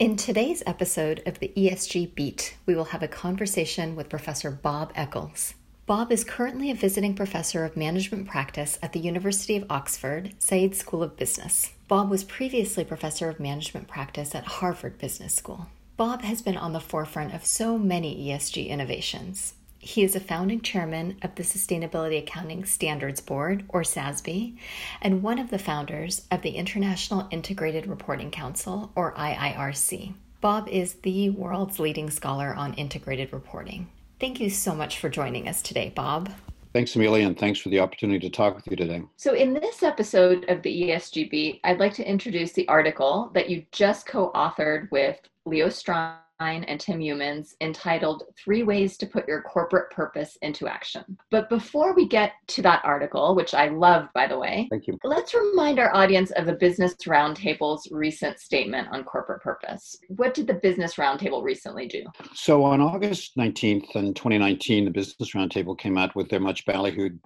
In today's episode of the ESG Beat, we will have a conversation with Professor Bob Eccles. Bob is currently a visiting professor of management practice at the University of Oxford, Said School of Business. Bob was previously professor of management practice at Harvard Business School. Bob has been on the forefront of so many ESG innovations. He is a founding chairman of the Sustainability Accounting Standards Board, or SASB, and one of the founders of the International Integrated Reporting Council, or IIRC. Bob is the world's leading scholar on integrated reporting. Thank you so much for joining us today, Bob. Thanks, Amelia, and thanks for the opportunity to talk with you today. So, in this episode of the ESG Beat, I'd like to introduce the article that you just co authored with Leo Strine and Tim Youmans entitled Three Ways to Put Your Corporate Purpose into Action. But before we get to that article, which I love, by the way, thank you. Let's remind our audience of the Business Roundtable's recent statement on corporate purpose. What did the Business Roundtable recently do? So on August 19th in 2019, the Business Roundtable came out with their much ballyhooed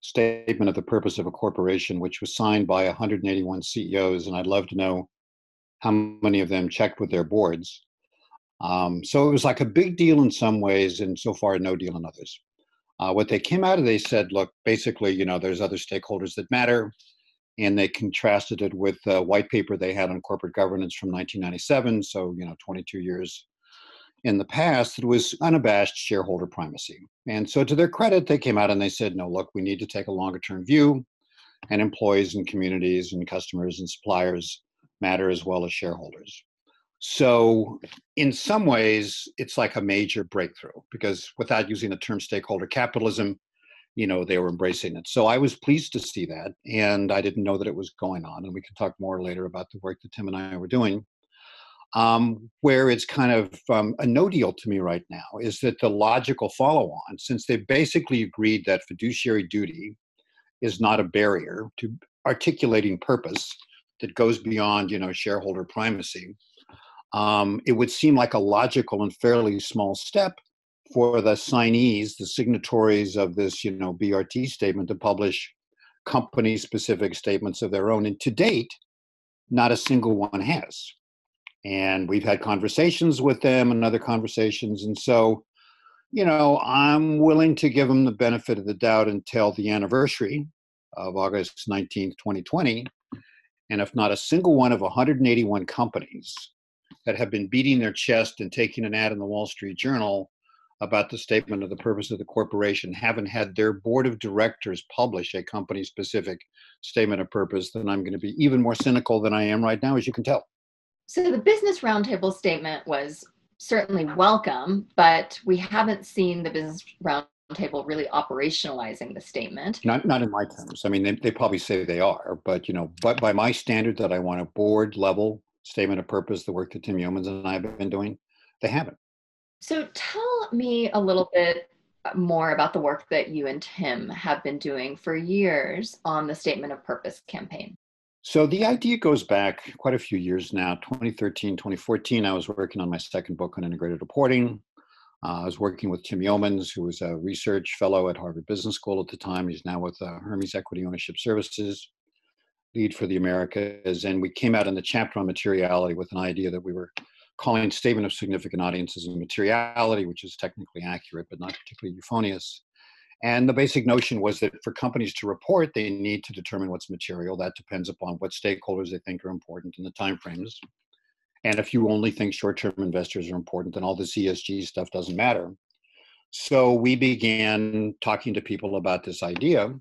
statement of the purpose of a corporation, which was signed by 181 CEOs. And I'd love to know how many of them checked with their boards. Um, so it was like a big deal in some ways, and so far no deal in others. Uh, what they came out of, they said, look, basically, you know, there's other stakeholders that matter, and they contrasted it with the white paper they had on corporate governance from 1997. So you know, 22 years in the past, it was unabashed shareholder primacy. And so, to their credit, they came out and they said, no, look, we need to take a longer term view, and employees and communities and customers and suppliers matter as well as shareholders. So, in some ways, it's like a major breakthrough because without using the term stakeholder capitalism, you know, they were embracing it. So I was pleased to see that. And I didn't know that it was going on. And we can talk more later about the work that Tim and I were doing. Um, where it's kind of um, a no deal to me right now is that the logical follow on, since they basically agreed that fiduciary duty is not a barrier to articulating purpose that goes beyond, you know, shareholder primacy um, it would seem like a logical and fairly small step for the signees, the signatories of this, you know, BRT statement to publish company-specific statements of their own. And to date, not a single one has. And we've had conversations with them and other conversations. And so, you know, I'm willing to give them the benefit of the doubt until the anniversary of August 19th, 2020. And if not a single one of 181 companies that have been beating their chest and taking an ad in the Wall Street Journal about the statement of the purpose of the corporation haven't had their board of directors publish a company specific statement of purpose, then I'm going to be even more cynical than I am right now, as you can tell. So the Business Roundtable statement was certainly welcome, but we haven't seen the Business Roundtable really operationalizing the statement. Not, not in my terms. I mean, they, they probably say they are, but you know, but by my standard that I want a board level statement of purpose, the work that Tim Youmans and I have been doing, they haven't. So tell me a little bit more about the work that you and Tim have been doing for years on the Statement of Purpose campaign. So the idea goes back quite a few years now. 2013, 2014, I was working on my second book on integrated reporting. Uh, I was working with Tim Youmans, who was a research fellow at Harvard Business School at the time. He's now with uh, Hermes Equity Ownership Services lead for the Americas, and we came out in the chapter on materiality with an idea that we were calling statement of significant audiences and materiality, which is technically accurate but not particularly euphonious. And the basic notion was that for companies to report, they need to determine what's material. That depends upon what stakeholders they think are important and the timeframes. And if you only think short-term investors are important, then all the ESG stuff doesn't matter. So we began talking to people about this idea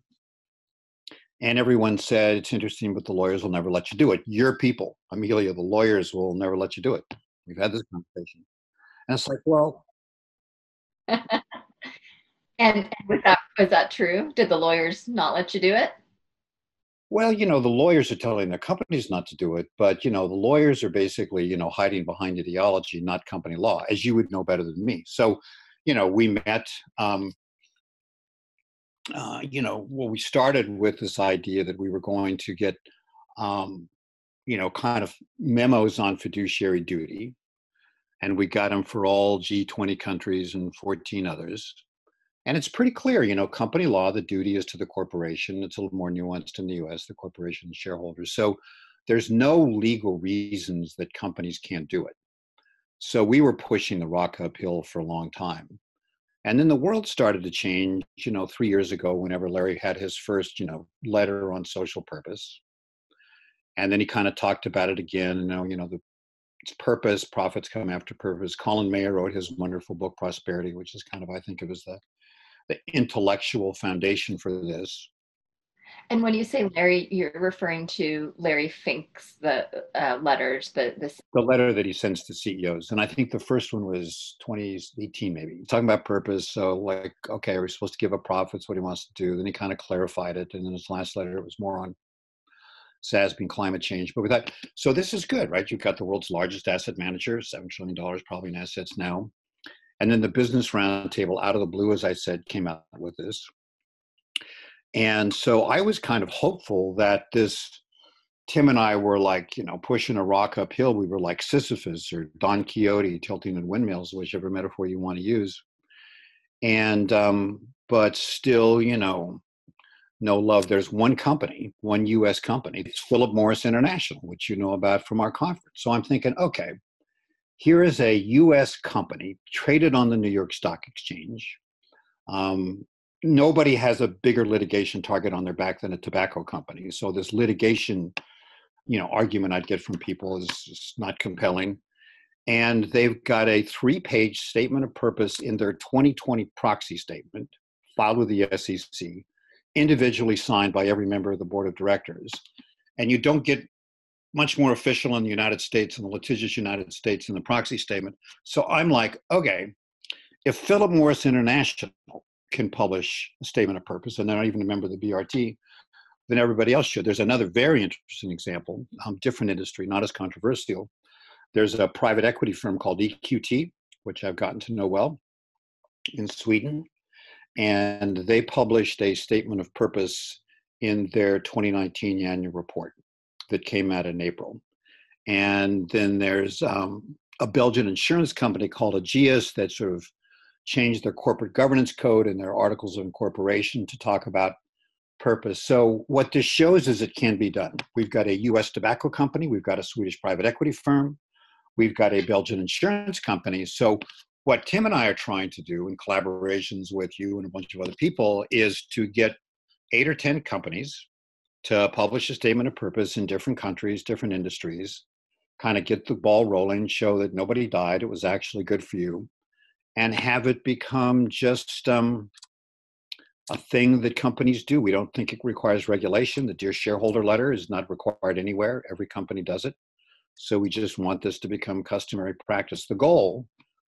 and everyone said, it's interesting, but the lawyers will never let you do it. Your people, Amelia, the lawyers will never let you do it. We've had this conversation. And it's like, well. and was that, was that true? Did the lawyers not let you do it? Well, you know, the lawyers are telling their companies not to do it, but you know, the lawyers are basically, you know, hiding behind ideology, not company law, as you would know better than me. So, you know, we met um, uh, you know, well, we started with this idea that we were going to get, um, you know, kind of memos on fiduciary duty. And we got them for all G20 countries and 14 others. And it's pretty clear, you know, company law, the duty is to the corporation. It's a little more nuanced in the US, the corporation shareholders. So there's no legal reasons that companies can't do it. So we were pushing the rock uphill for a long time. And then the world started to change, you know, three years ago, whenever Larry had his first, you know, letter on social purpose. And then he kind of talked about it again, you know, you know, the it's purpose, profits come after purpose. Colin Mayer wrote his wonderful book, Prosperity, which is kind of, I think, it was the the intellectual foundation for this. And when you say Larry, you're referring to Larry Fink's the uh, letters, the this the letter that he sends to CEOs, and I think the first one was 2018, maybe talking about purpose. So like, okay, are we supposed to give up profits? What he wants to do? Then he kind of clarified it, and then his last letter it was more on SASB and climate change. But with that, so this is good, right? You've got the world's largest asset manager, seven trillion dollars probably in assets now, and then the Business Roundtable, out of the blue, as I said, came out with this and so I was kind of hopeful that this Tim and I were like, you know, pushing a rock uphill. We were like Sisyphus or Don Quixote tilting in windmills, whichever metaphor you want to use. And, um, but still, you know, no love. There's one company, one US company. It's Philip Morris International, which you know about from our conference. So I'm thinking, okay, here is a US company traded on the New York Stock Exchange. Um, nobody has a bigger litigation target on their back than a tobacco company. So this litigation, you know, argument I'd get from people is not compelling. And they've got a three-page statement of purpose in their 2020 proxy statement filed with the SEC, individually signed by every member of the board of directors. And you don't get much more official in the United States, in the litigious United States, in the proxy statement. So I'm like, okay, if Philip Morris International can publish a statement of purpose, and they're not even a member of the BRT, then everybody else should. There's another very interesting example, um, different industry, not as controversial. There's a private equity firm called EQT, which I've gotten to know well in Sweden, and they published a statement of purpose in their 2019 annual report that came out in April. And then there's um, a Belgian insurance company called Ageas that sort of changed their corporate governance code and their articles of incorporation to talk about purpose. So what this shows is it can be done. We've got a US tobacco company, we've got a Swedish private equity firm, we've got a Belgian insurance company. So what Tim and I are trying to do in collaborations with you and a bunch of other people is to get eight or 10 companies to publish a statement of purpose in different countries, different industries, kind of get the ball rolling, show that nobody died, it was actually good for you and have it become just um, a thing that companies do. We don't think it requires regulation. The Dear Shareholder letter is not required anywhere. Every company does it. So we just want this to become customary practice. The goal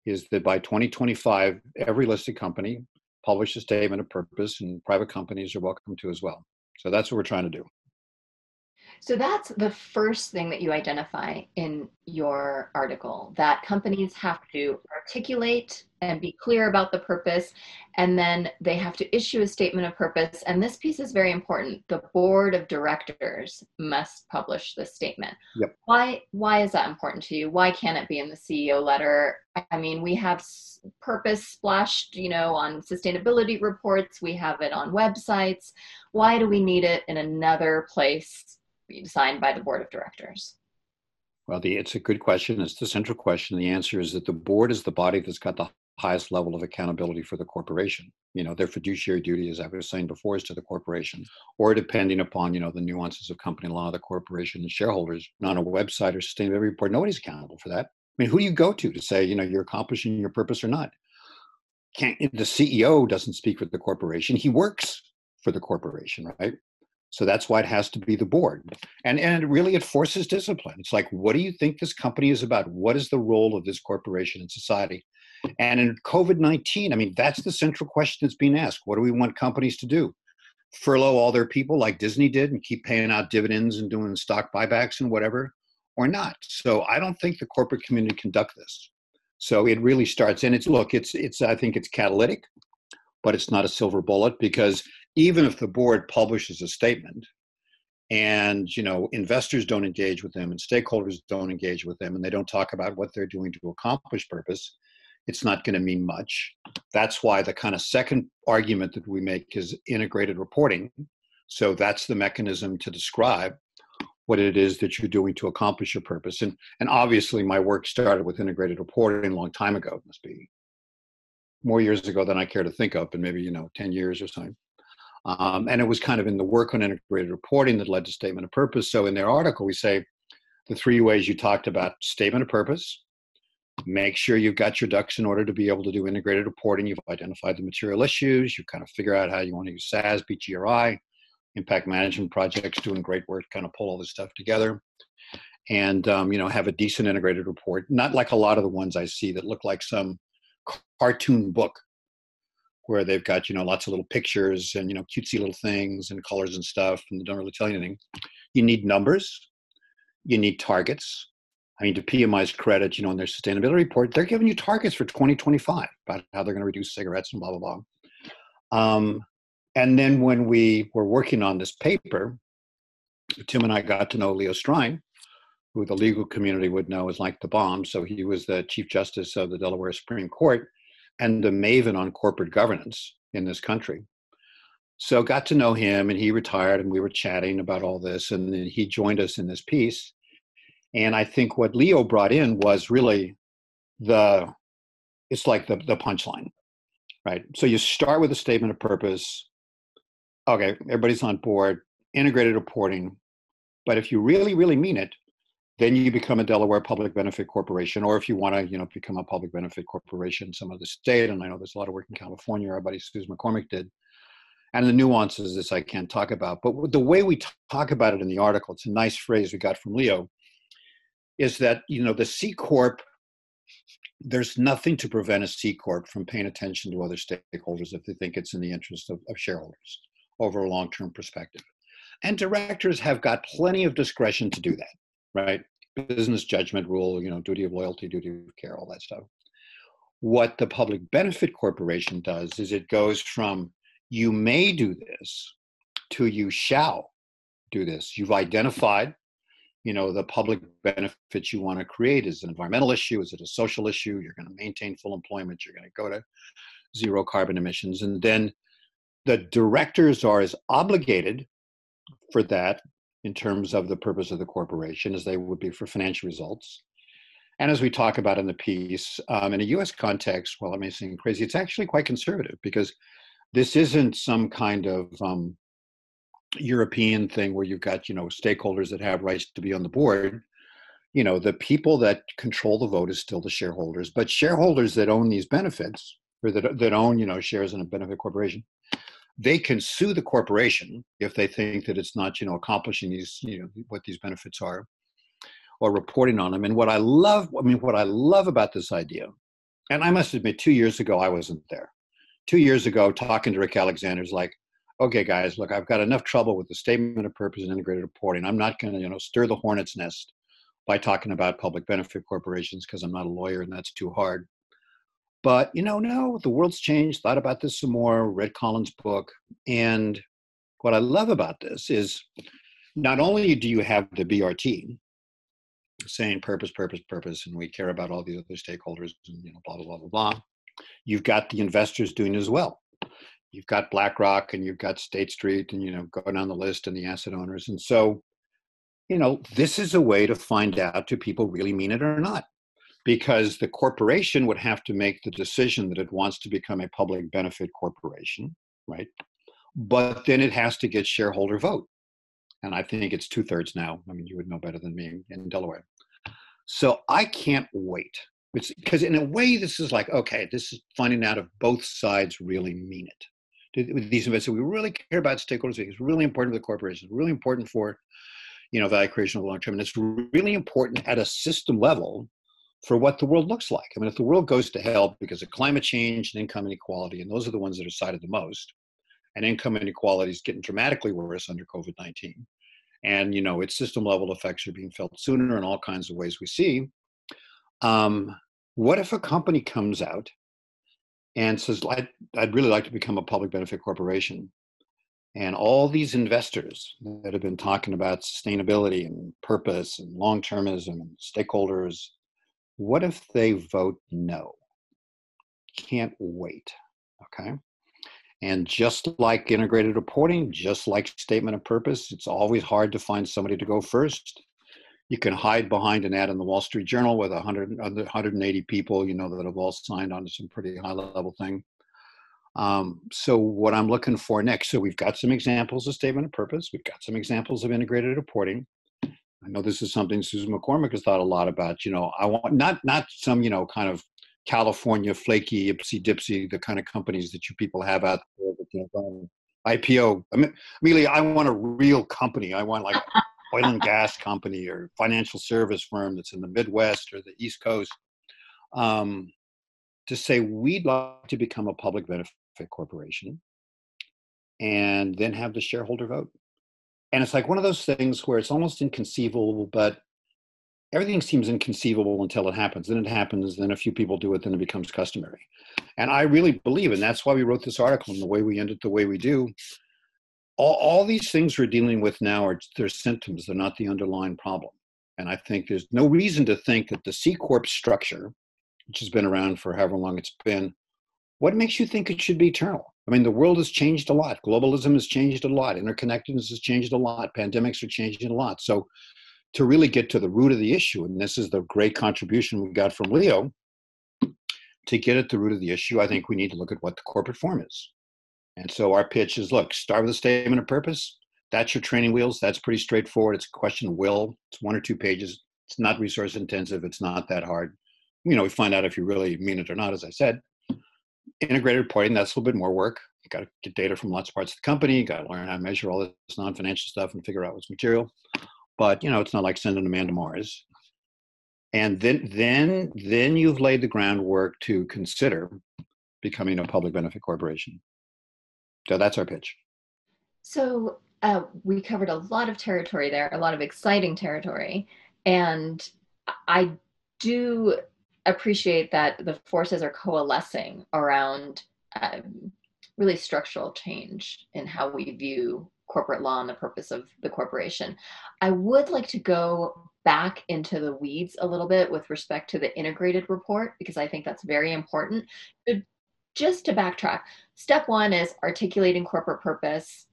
is that by 2025, every listed company publish a statement of purpose, and private companies are welcome to as well. So that's what we're trying to do. So that's the first thing that you identify in your article that companies have to articulate and be clear about the purpose and then they have to issue a statement of purpose. And this piece is very important. The board of directors must publish this statement. Yep. why why is that important to you? Why can't it be in the ceo letter? I mean we have purpose splashed you know on sustainability reports. We have it on websites. Why do we need it in another place signed by the board of directors? Well, the, it's a good question. It's the central question. The answer is that the board is the body that's got the highest level of accountability for the corporation. You know, their fiduciary duty, as I was saying before, is to the corporation, or depending upon you know the nuances of company law, the corporation and shareholders. Not a website or sustainability report. Nobody's accountable for that. I mean, who do you go to to say you know you're accomplishing your purpose or not? Can't the CEO doesn't speak for the corporation. He works for the corporation, right? So that's why it has to be the board. And and really it forces discipline. It's like, what do you think this company is about? What is the role of this corporation in society? And in COVID-19, I mean, that's the central question that's being asked. What do we want companies to do? Furlough all their people like Disney did and keep paying out dividends and doing stock buybacks and whatever, or not. So I don't think the corporate community conduct this. So it really starts, and it's look, it's it's I think it's catalytic, but it's not a silver bullet because even if the board publishes a statement and you know investors don't engage with them and stakeholders don't engage with them and they don't talk about what they're doing to accomplish purpose it's not going to mean much that's why the kind of second argument that we make is integrated reporting so that's the mechanism to describe what it is that you're doing to accomplish your purpose. And and obviously, my work started with integrated reporting a long time ago. It must be more years ago than I care to think of, and maybe you know, ten years or something. Um, and it was kind of in the work on integrated reporting that led to statement of purpose. So in their article, we say the three ways you talked about statement of purpose, make sure you've got your ducks in order to be able to do integrated reporting. You've identified the material issues. You kind of figure out how you want to use SASB, GRI, impact management projects, doing great work, kind of pull all this stuff together, and um, you know have a decent integrated report. Not like a lot of the ones I see that look like some cartoon book where they've got you know lots of little pictures and you know cutesy little things and colors and stuff, and they don't really tell you anything. You need numbers. You need targets I mean, to PMI's credit, you know, in their sustainability report, they're giving you targets for 2025 about how they're going to reduce cigarettes and blah, blah, blah. Um, and then when we were working on this paper, Tim and I got to know Leo Strine, who the legal community would know as like the bomb. So he was the Chief Justice of the Delaware Supreme Court and the maven on corporate governance in this country. So got to know him and he retired and we were chatting about all this and then he joined us in this piece and I think what Leo brought in was really the it's like the the punchline, right? So you start with a statement of purpose. Okay, everybody's on board, integrated reporting. But if you really, really mean it, then you become a Delaware Public Benefit Corporation, or if you want to, you know, become a public benefit corporation, in some other state. And I know there's a lot of work in California. Our buddy Suze Mac Cormac did, and the nuances this I can't talk about. But the way we talk about it in the article, it's a nice phrase we got from Leo is that you know the C corp. There's nothing to prevent a C corp from paying attention to other stakeholders if they think it's in the interest of, of shareholders over a long-term perspective. And directors have got plenty of discretion to do that, right? Business judgment rule, you know, duty of loyalty, duty of care, all that stuff. What the public benefit corporation does is it goes from you may do this to you shall do this. You've identified you know the public benefits you want to create is an environmental issue is it a social issue you're going to maintain full employment you're going to go to zero carbon emissions and then the directors are as obligated for that in terms of the purpose of the corporation as they would be for financial results and as we talk about in the piece um, in a us context well it may seem crazy it's actually quite conservative because this isn't some kind of um, European thing where you've got you know stakeholders that have rights to be on the board. You know, the people that control the vote is still the shareholders, but shareholders that own these benefits or that that own you know shares in a benefit corporation, they can sue the corporation if they think that it's not you know accomplishing these you know what these benefits are or reporting on them. And what I love, I mean, what I love about this idea, and I must admit, two years ago I wasn't there. Two years ago, talking to Rick Alexander's like, okay, guys, look, I've got enough trouble with the statement of purpose and integrated reporting. I'm not going to, you know, stir the hornet's nest by talking about public benefit corporations because I'm not a lawyer and that's too hard. But you know, no, the world's changed. Thought about this some more. Read Colin's book, and what I love about this is not only do you have the BRT saying purpose, purpose, purpose, and we care about all the other stakeholders and you know, blah blah blah blah blah. You've got the investors doing as well you've got BlackRock and you've got State Street and you know go down the list and the asset owners. And so, you know, this is a way to find out do people really mean it or not? Because the corporation would have to make the decision that it wants to become a public benefit corporation, right? But then it has to get shareholder vote. And I think it's two thirds now. I mean, you would know better than me in Delaware. So I can't wait because in a way this is like okay this is finding out if both sides really mean it these investors. We really care about stakeholders. It's really important for the corporations. Really important for you know value creation of the long term, and it's really important at a system level for what the world looks like. I mean, if the world goes to hell because of climate change and income inequality, and those are the ones that are cited the most, and income inequality is getting dramatically worse under COVID nineteen, and you know its system level effects are being felt sooner in all kinds of ways we see. Um, what if a company comes out and says, I'd, I'd really like to become a public benefit corporation. And all these investors that have been talking about sustainability and purpose and long termism and stakeholders, what if they vote no? Can't wait. Okay. And just like integrated reporting, just like statement of purpose, it's always hard to find somebody to go first. You can hide behind an ad in the Wall Street Journal with 100, 180 people, you know, that have all signed on to some pretty high level thing. Um, so what I'm looking for next, so we've got some examples of statement of purpose. We've got some examples of integrated reporting. I know this is something Susan Mac Cormac has thought a lot about. You know, I want not not some you know kind of California flaky ipsy dipsy the kind of companies that you people have out there you know IPO. I mean, really, I want a real company. I want like oil and gas company or financial service firm that's in the Midwest or the East Coast. Um, to say we'd like to become a public benefit corporation and then have the shareholder vote. And it's like one of those things where it's almost inconceivable, but everything seems inconceivable until it happens. Then it happens, then a few people do it, then it becomes customary. And I really believe, and that's why we wrote this article and the way we end it the way we do. All, all these things we're dealing with now are they're symptoms, they're not the underlying problem. And I think there's no reason to think that the C Corp structure, which has been around for however long it's been, what makes you think it should be eternal? I mean, the world has changed a lot. Globalism has changed a lot. Interconnectedness has changed a lot. Pandemics are changing a lot. So, to really get to the root of the issue, and this is the great contribution we got from Leo, to get at the root of the issue, I think we need to look at what the corporate form is. And so our pitch is look, start with a statement of purpose. That's your training wheels. That's pretty straightforward. It's a question of will. It's one or two pages. It's not resource intensive. It's not that hard. You know, we find out if you really mean it or not, as I said integrated reporting, that's a little bit more work. You got to get data from lots of parts of the company. You got to learn how to measure all this non-financial stuff and figure out what's material. But you know, it's not like sending a man to Mars. And then, then, then you've laid the groundwork to consider becoming a public benefit corporation. So that's our pitch. So uh, we covered a lot of territory there, a lot of exciting territory, and I do appreciate that the forces are coalescing around um, really structural change in how we view corporate law and the purpose of the corporation. I would like to go back into the weeds a little bit with respect to the integrated report because I think that's very important. Just to backtrack, step one is articulating corporate purpose.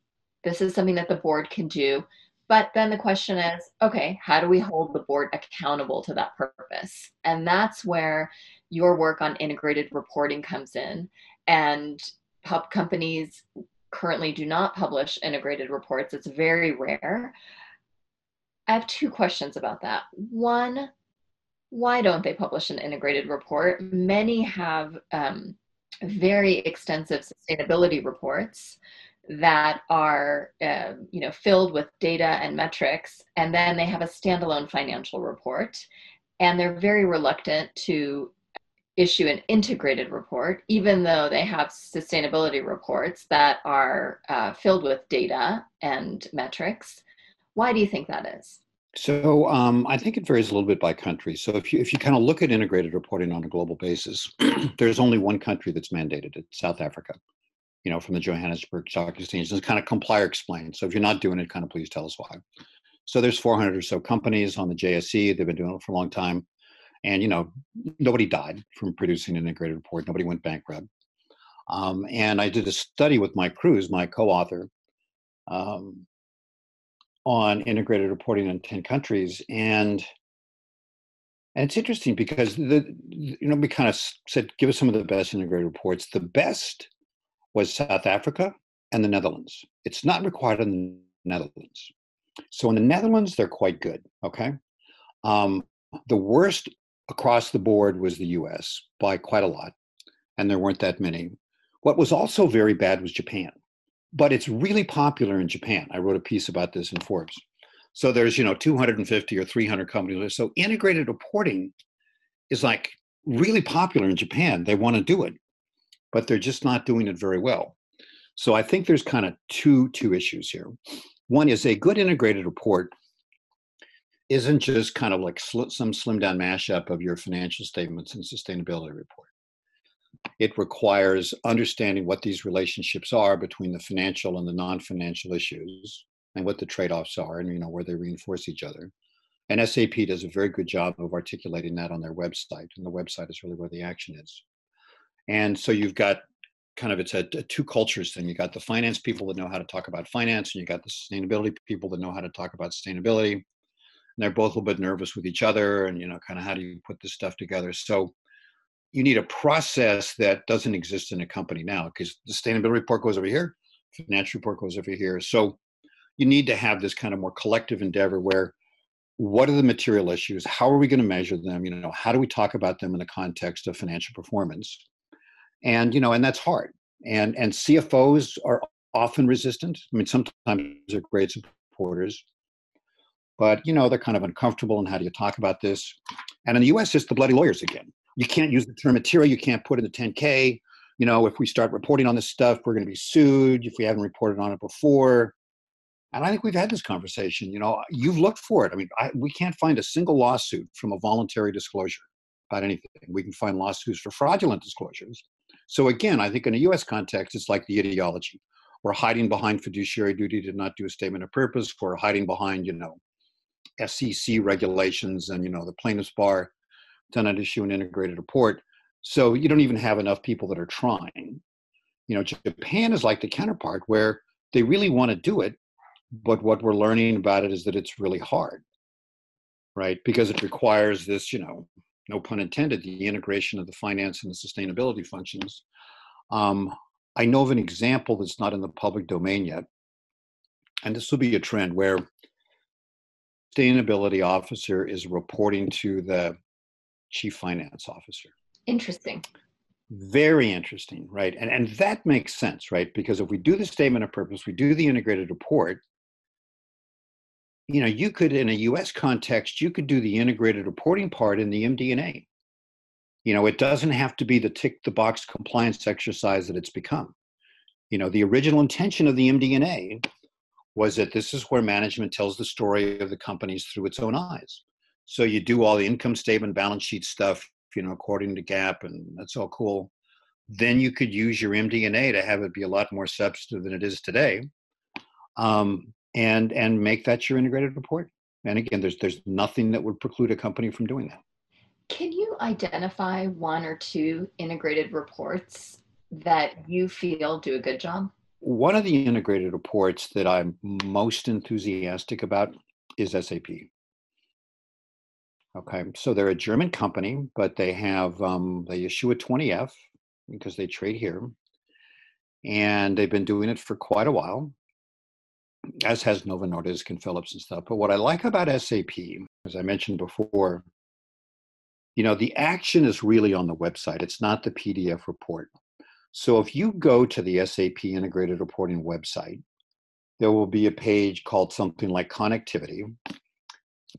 This is something that the board can do. But then the question is okay, how do we hold the board accountable to that purpose? And that's where your work on integrated reporting comes in. And pub companies currently do not publish integrated reports, it's very rare. I have two questions about that. One, why don't they publish an integrated report? Many have um, very extensive sustainability reports that are uh, you know filled with data and metrics and then they have a standalone financial report and they're very reluctant to issue an integrated report even though they have sustainability reports that are uh, filled with data and metrics. Why do you think that is? So um, I think it varies a little bit by country. So if you if you kind of look at integrated reporting on a global basis, there's only one country that's mandated it, South Africa you know, from the Johannesburg Stock Exchange. It's kind of comply or explain. So if you're not doing it, kind of please tell us why. So there's 400 or so companies on the JSE. They've been doing it for a long time, and you know, nobody died from producing an integrated report. Nobody went bankrupt. Um, and I did a study with Mike Krzus, my co-author, um, on integrated reporting in 10 countries, and and it's interesting because the you know we kind of said give us some of the best integrated reports. The best was South Africa and the Netherlands. It's not required in the Netherlands. So in the Netherlands, they're quite good. Okay. Um, the worst across the board was the US by quite a lot, and there weren't that many. What was also very bad was Japan, but it's really popular in Japan. I wrote a piece about this in Forbes. So there's, you know, 250 or 300 companies. So integrated reporting is like really popular in Japan. They want to do it but they're just not doing it very well. So I think there's kind of two two issues here. One is a good integrated report isn't just kind of like sl- some slim down mashup of your financial statements and sustainability report. It requires understanding what these relationships are between the financial and the non-financial issues and what the trade-offs are and you know where they reinforce each other. And SAP does a very good job of articulating that on their website, and the website is really where the action is. And so you've got kind of it's a, a, two cultures thing. You got the finance people that know how to talk about finance, and you got the sustainability people that know how to talk about sustainability. And they're both a little bit nervous with each other, and you know, kind of how do you put this stuff together? So you need a process that doesn't exist in a company now because the sustainability report goes over here, financial report goes over here. So you need to have this kind of more collective endeavor where what are the material issues how are we going to measure them you know how do we talk about them in the context of financial performance and you know and that's hard and and cfos are often resistant i mean sometimes they're great supporters but you know they're kind of uncomfortable and how do you talk about this and in the us it's the bloody lawyers again you can't use the term material you can't put in the 10k you know if we start reporting on this stuff we're going to be sued if we haven't reported on it before and I think we've had this conversation. You know, you've looked for it. I mean, I, we can't find a single lawsuit from a voluntary disclosure about anything. We can find lawsuits for fraudulent disclosures. So again, I think in a U.S. context, it's like the ideology. We're hiding behind fiduciary duty to not do a statement of purpose. We're hiding behind, you know, SEC regulations and you know the plaintiff's bar to not issue an integrated report. So you don't even have enough people that are trying. You know, Japan is like the counterpart where they really want to do it, but what we're learning about it is that it's really hard right because it requires this you know no pun intended the integration of the finance and the sustainability functions. Um, i know of an example that's not in the public domain yet and this will be a trend where sustainability officer is reporting to the chief finance officer. Interesting. Very interesting right? And and that makes sense right? Because if we do the statement of purpose we do the integrated report you know, you could, in a US context, you could do the integrated reporting part in the MD&A. You know, it doesn't have to be the tick the box compliance exercise that it's become. You know, the original intention of the MD&A was that this is where management tells the story of the companies through its own eyes. So you do all the income statement, balance sheet stuff, you know, according to GAAP, and that's all cool. Then you could use your MD&A to have it be a lot more substantive than it is today. Um, and and make that your integrated report. And again, there's there's nothing that would preclude a company from doing that. Can you identify one or two integrated reports that you feel do a good job? One of the integrated reports that I'm most enthusiastic about is SAP. Okay, so they're a German company, but they have um, they issue a 20F because they trade here, and they've been doing it for quite a while as has Novo Nordisk and Philips and stuff. But what I like about SAP, as I mentioned before, you know, the action is really on the website. It's not the PDF report. So if you go to the SAP Integrated Reporting website, there will be a page called something like connectivity.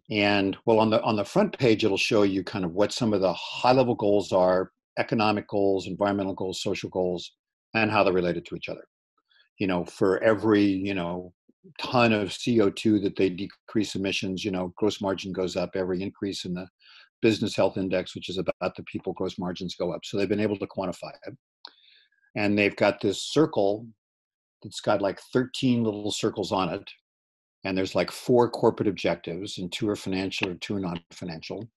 And well, on the on the front page, it'll show you kind of what some of the high level goals are, economic goals, environmental goals, social goals, and how they're related to each other. You know, for every, you know, ton of CO2 that they decrease emissions, you know, gross margin goes up. Every increase in the business health index, which is about the people gross margins go up. So they've been able to quantify it. And they've got this circle that's got like 13 little circles on it. And there's like four corporate objectives, and two are financial two are non financial.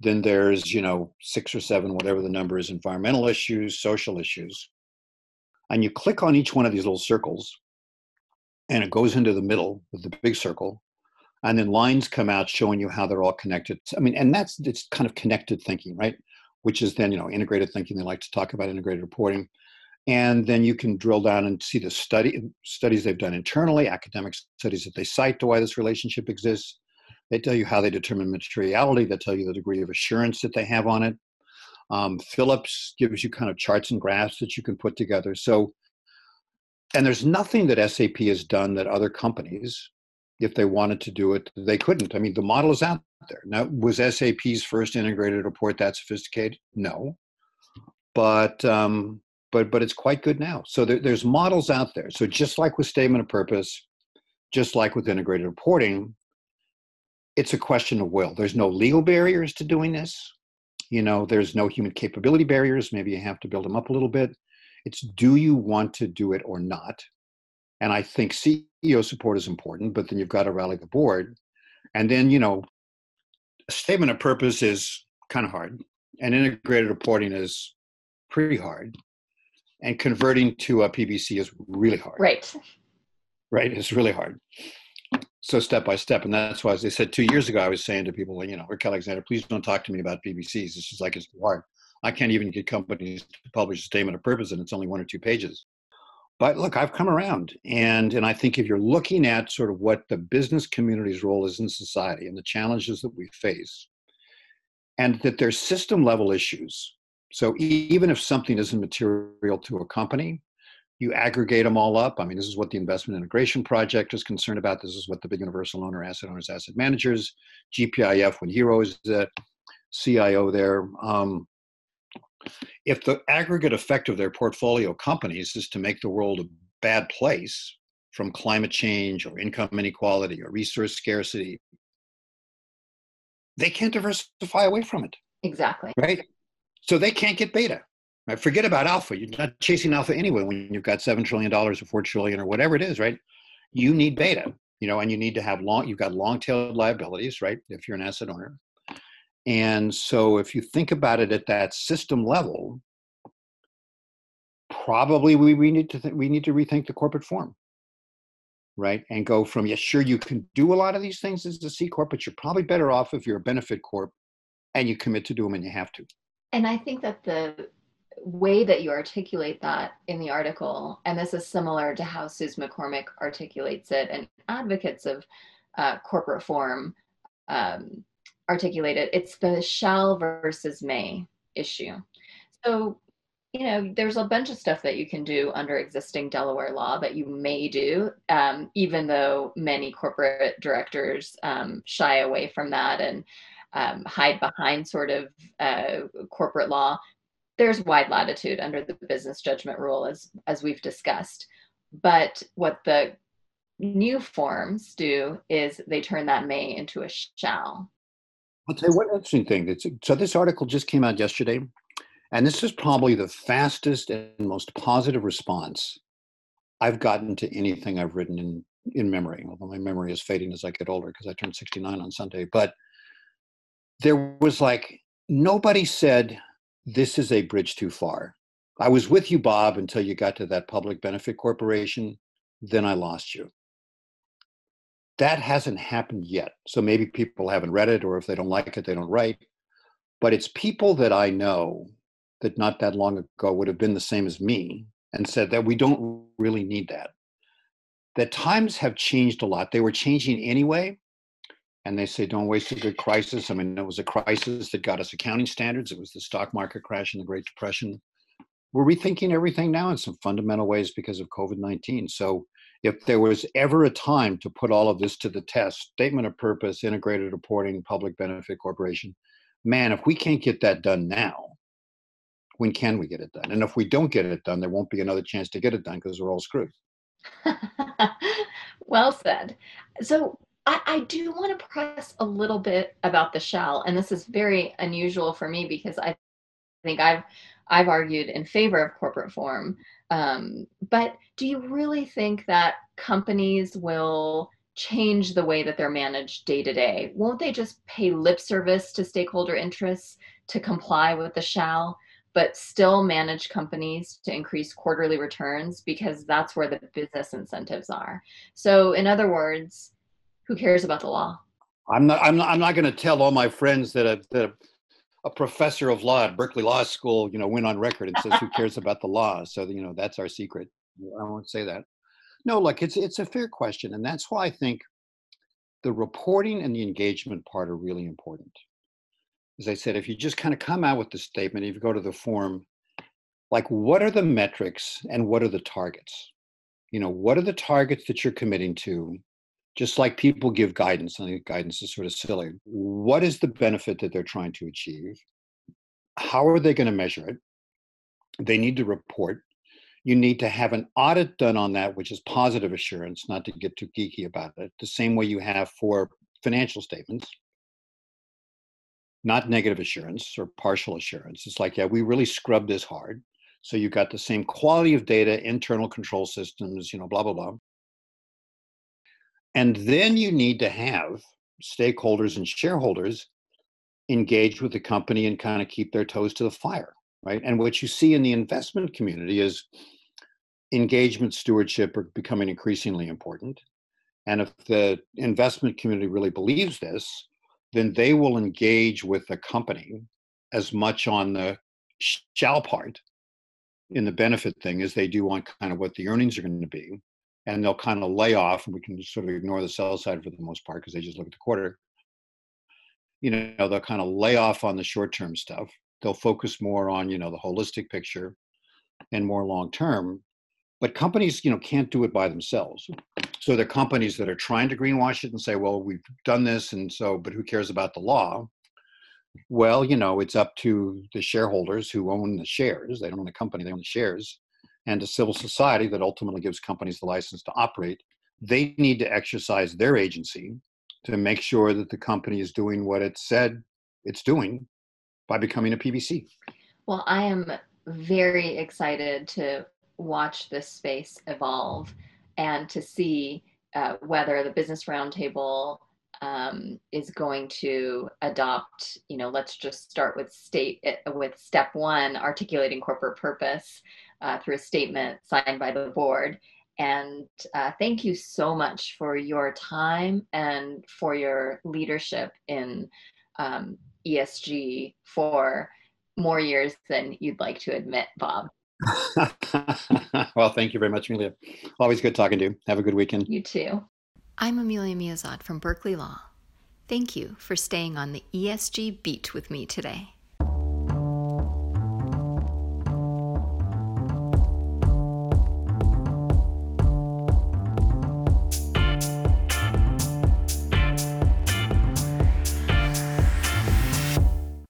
Then there's, you know, six or seven, whatever the number is, environmental issues, social issues. And you click on each one of these little circles, and it goes into the middle of the big circle and then lines come out showing you how they're all connected. I mean and that's it's kind of connected thinking right? Which is then you know integrated thinking. They like to talk about integrated reporting. And then you can drill down and see the study studies they've done internally academic studies that they cite to why this relationship exists. They tell you how they determine materiality. They tell you the degree of assurance that they have on it. Um, philips gives you kind of charts and graphs that you can put together. So and there's nothing that SAP has done that other companies, if they wanted to do it, they couldn't. I mean, the model is out there. Now, was SAP's first integrated report that sophisticated? No, but um, but but it's quite good now. So there, there's models out there. So just like with statement of purpose, just like with integrated reporting, it's a question of will. There's no legal barriers to doing this. You know, there's no human capability barriers. Maybe you have to build them up a little bit. It's do you want to do it or not? And I think CEO support is important, but then you've got to rally the board. And then, you know, a statement of purpose is kind of hard, and integrated reporting is pretty hard. and converting to a PBC is really hard. Right. Right. It's really hard. So step by step, and that's why, as I said two years ago, I was saying to people, you know, Rick Alexander, please don't talk to me about PBCs. It's just like it's too hard. I can't even get companies to publish a statement of purpose, and it's only one or two pages. But look, I've come around, and and I think if you're looking at sort of what the business community's role is in society and the challenges that we face, and that there's system level issues. So even if something isn't material to a company, you aggregate them all up. I mean, this is what the investment integration project is concerned about. This is what the big universal owner, asset owners, asset managers, GPIF, when Hiro is the CIO there. Um, if the aggregate effect of their portfolio companies is to make the world a bad place from climate change or income inequality or resource scarcity, they can't diversify away from it. Exactly. Right? So they can't get beta. Right? Forget about alpha. You're not chasing alpha anyway when you've got seven trillion dollars or 4 trillion or whatever it is, right? You need beta, you know, and you need to have long. You've got long-tailed liabilities, right? If you're an asset owner, and so if you think about it at that system level, probably we, we need to th- we need to rethink the corporate form, right? And go from yes, sure you can do a lot of these things as a C corp, but you're probably better off if you're a benefit corp and you commit to do them and you have to. And I think that the way that you articulate that in the article, and this is similar to how Suze Mac Cormac articulates it, and advocates of uh, corporate form um, articulate it. It's the shall versus may issue. So, you know, there's a bunch of stuff that you can do under existing Delaware law that you may do, um, even though many corporate directors um, shy away from that and um, hide behind sort of uh, corporate law there's wide latitude under the business judgment rule as as we've discussed but what the new forms do is they turn that may into a shall i'll tell you one interesting thing so this article just came out yesterday and this is probably the fastest and most positive response i've gotten to anything i've written in in memory although my memory is fading as i get older because i turned 69 on sunday but there was like nobody said this is a bridge too far. I was with you, Bob, until you got to that public benefit corporation. Then I lost you. That hasn't happened yet. So maybe people haven't read it, or if they don't like it, they don't write. But it's people that I know that not that long ago would have been the same as me and said that we don't really need that. That times have changed a lot. They were changing anyway, and they say don't waste a good crisis. I mean, it was a crisis that got us accounting standards. It was the stock market crash in the Great Depression. We're rethinking everything now in some fundamental ways because of COVID 19. So, if there was ever a time to put all of this to the test statement of purpose, integrated reporting, public benefit corporation man, if we can't get that done now, when can we get it done? And if we don't get it done, there won't be another chance to get it done because we're all screwed. well said. So, I, I do want to press a little bit about the shell, and this is very unusual for me because I think I've I've argued in favor of corporate form. Um, but do you really think that companies will change the way that they're managed day to day? Won't they just pay lip service to stakeholder interests to comply with the shall, but still manage companies to increase quarterly returns because that's where the business incentives are? So, in other words, who cares about the law? I'm not. I'm not. I'm not going to tell all my friends that a, that a, a, professor of law at Berkeley Law School, you know, went on record and says, "Who cares about the law?" So you know, that's our secret. I won't say that. No, look, it's it's a fair question, and that's why I think the reporting and the engagement part are really important. As I said, if you just kind of come out with the statement, if you go to the form, like what are the metrics and what are the targets? You know, what are the targets that you're committing to? Just like people give guidance, I think guidance is sort of silly. What is the benefit that they're trying to achieve? How are they going to measure it? They need to report. You need to have an audit done on that, which is positive assurance, not to get too geeky about it, the same way you have for financial statements, not negative assurance or partial assurance. It's like, yeah, we really scrubbed this hard. So you've got the same quality of data, internal control systems, you know, blah, blah, blah and then you need to have stakeholders and shareholders engage with the company and kind of keep their toes to the fire. right? And what you see in the investment community is engagement stewardship are becoming increasingly important. And if the investment community really believes this, then they will engage with the company as much on the shall part in the benefit thing as they do on kind of what the earnings are going to be. And they'll kind of lay off, and we can sort of ignore the sell side for the most part because they just look at the quarter. You know, they'll kind of lay off on the short term stuff. They'll focus more on, you know, the holistic picture and more long term. But companies, you know, can't do it by themselves. So the companies that are trying to greenwash it and say, well, we've done this, and so, but who cares about the law? Well, you know, it's up to the shareholders who own the shares. They don't own the company, they own the shares. And to civil society that ultimately gives companies the license to operate. They need to exercise their agency to make sure that the company is doing what it said it's doing by becoming a PBC. Well, I am very excited to watch this space evolve and to see uh, whether the Business Roundtable um, is going to adopt, you know, let's just start with state with step one, articulating corporate purpose uh, through a statement signed by the board. And uh, thank you so much for your time and for your leadership in um, ESG for more years than you'd like to admit, Bob. well, thank you very much, Amelia. Always good talking to you. Have a good weekend. You too. I'm Amelia Miazad from Berkeley Law. Thank you for staying on the ESG beat with me today.